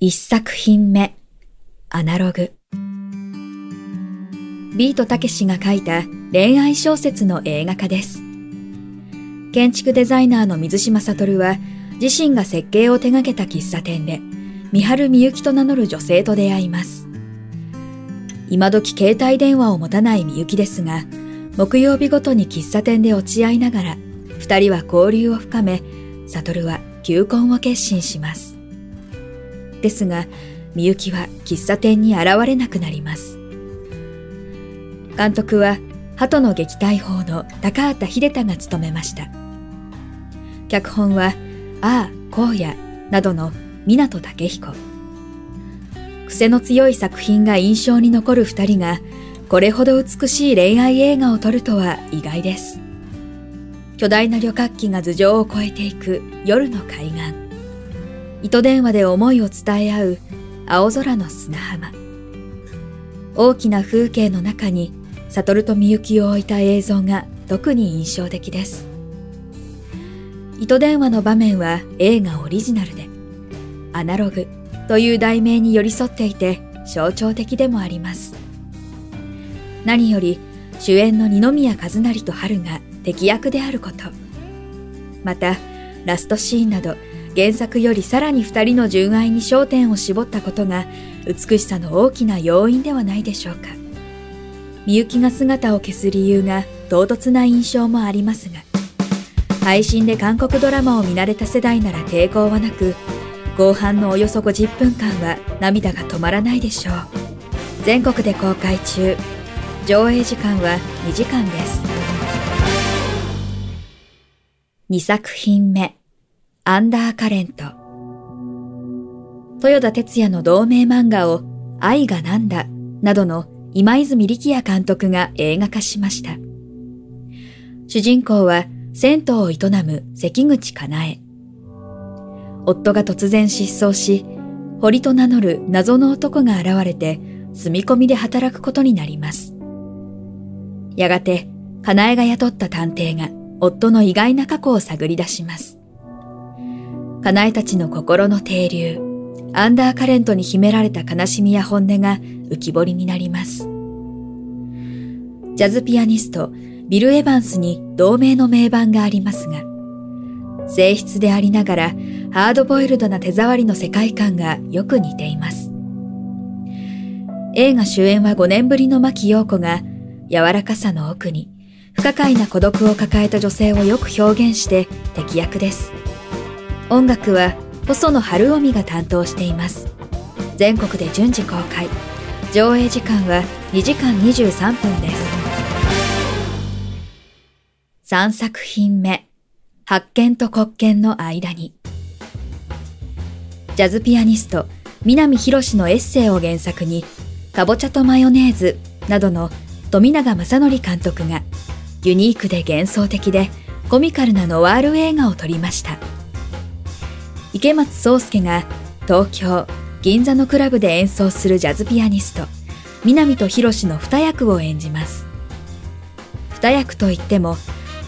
一作品目アナログ。ビートたけしが書いた恋愛小説の映画化です。建築デザイナーの水島悟は自身が設計を手掛けた喫茶店で三春美幸と名乗る女性と出会います。今時携帯電話を持たない美幸ですが木曜日ごとに喫茶店で落ち合いながら二人は交流を深め悟は求婚を決心します。ですが美幸は喫茶店に現れなくなります監督は鳩の撃退法の高畑秀太が務めました脚本は、ああ、荒野などの港武彦。癖の強い作品が印象に残る二人が、これほど美しい恋愛映画を撮るとは意外です。巨大な旅客機が頭上を越えていく夜の海岸。糸電話で思いを伝え合う青空の砂浜。大きな風景の中に、悟とみゆきを置いた映像が特に印象的です。糸電話の場面は映画オリジナルで、アナログという題名に寄り添っていて象徴的でもあります。何より主演の二宮和也と春が敵役であること。また、ラストシーンなど原作よりさらに二人の純愛に焦点を絞ったことが美しさの大きな要因ではないでしょうか。みゆきが姿を消す理由が唐突な印象もありますが、配信で韓国ドラマを見慣れた世代なら抵抗はなく、後半のおよそ50分間は涙が止まらないでしょう。全国で公開中。上映時間は2時間です。2作品目、アンダーカレント。豊田哲也の同名漫画を愛がなんだなどの今泉力也監督が映画化しました。主人公は銭湯を営む関口かなえ。夫が突然失踪し、堀と名乗る謎の男が現れて、住み込みで働くことになります。やがて、かなえが雇った探偵が、夫の意外な過去を探り出します。かなえたちの心の停留、アンダーカレントに秘められた悲しみや本音が浮き彫りになります。ジャズピアニスト、ビル・エヴァンスに同名の名盤がありますが、性質でありながらハードボイルドな手触りの世界観がよく似ています。映画主演は5年ぶりの牧陽子が柔らかさの奥に不可解な孤独を抱えた女性をよく表現して敵役です。音楽は細野晴臣が担当しています。全国で順次公開。上映時間は2時間23分です。3作品目、発見と国権の間に。ジャズピアニスト、南博のエッセイを原作に、かぼちゃとマヨネーズなどの富永正則監督が、ユニークで幻想的でコミカルなノワール映画を撮りました。池松壮介が東京、銀座のクラブで演奏するジャズピアニスト、南と博の二役を演じます。二役といっても、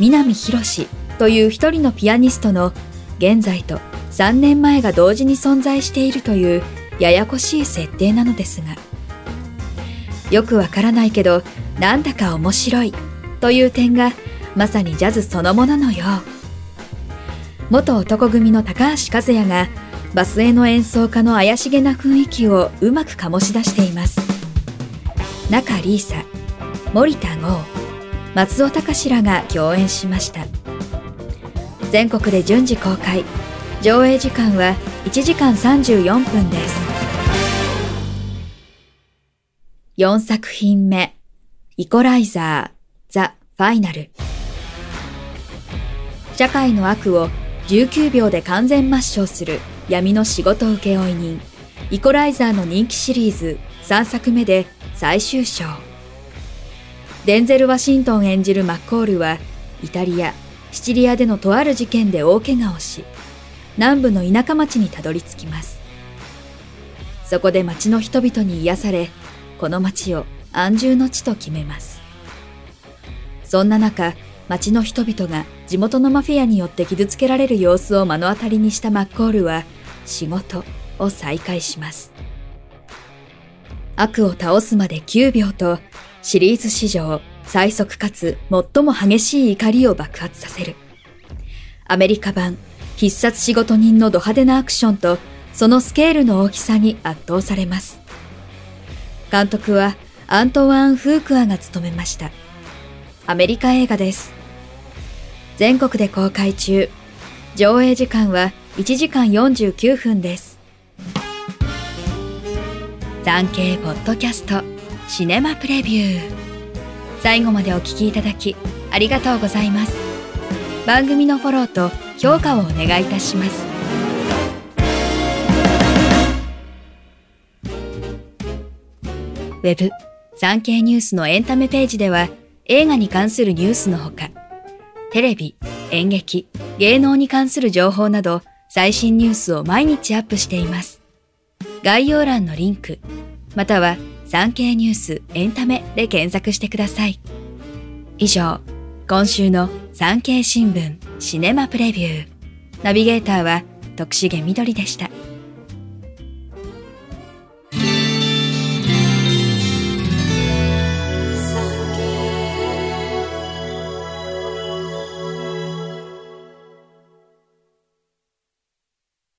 南博という一人のピアニストの現在と3年前が同時に存在しているというややこしい設定なのですがよくわからないけどなんだか面白いという点がまさにジャズそのもののよう元男組の高橋和也がバスへの演奏家の怪しげな雰囲気をうまく醸し出しています。中里依紗森田剛松尾隆らが共演しました。全国で順次公開。上映時間は1時間34分です。4作品目イコライザーザ・ファイナル。社会の悪を19秒で完全抹消する闇の仕事請負人イコライザーの人気シリーズ3作目で最終章。デンゼル・ワシントン演じるマッコールは、イタリア、シチリアでのとある事件で大怪我をし、南部の田舎町にたどり着きます。そこで町の人々に癒され、この町を安住の地と決めます。そんな中、町の人々が地元のマフィアによって傷つけられる様子を目の当たりにしたマッコールは、仕事を再開します。悪を倒すまで9秒と、シリーズ史上最速かつ最も激しい怒りを爆発させる。アメリカ版必殺仕事人のド派手なアクションとそのスケールの大きさに圧倒されます。監督はアントワン・フークアが務めました。アメリカ映画です。全国で公開中。上映時間は1時間49分です。産経ポッドキャストシネマプレビュー。最後までお聞きいただきありがとうございます。番組のフォローと評価をお願いいたします。ウェブ、産経ニュースのエンタメページでは映画に関するニュースのほか、テレビ、演劇、芸能に関する情報など最新ニュースを毎日アップしています。概要欄のリンク、または産経ニュースエンタメで検索してください。以上、今週の産経新聞シネマプレビュー。ナビゲーターは徳重みどりでした。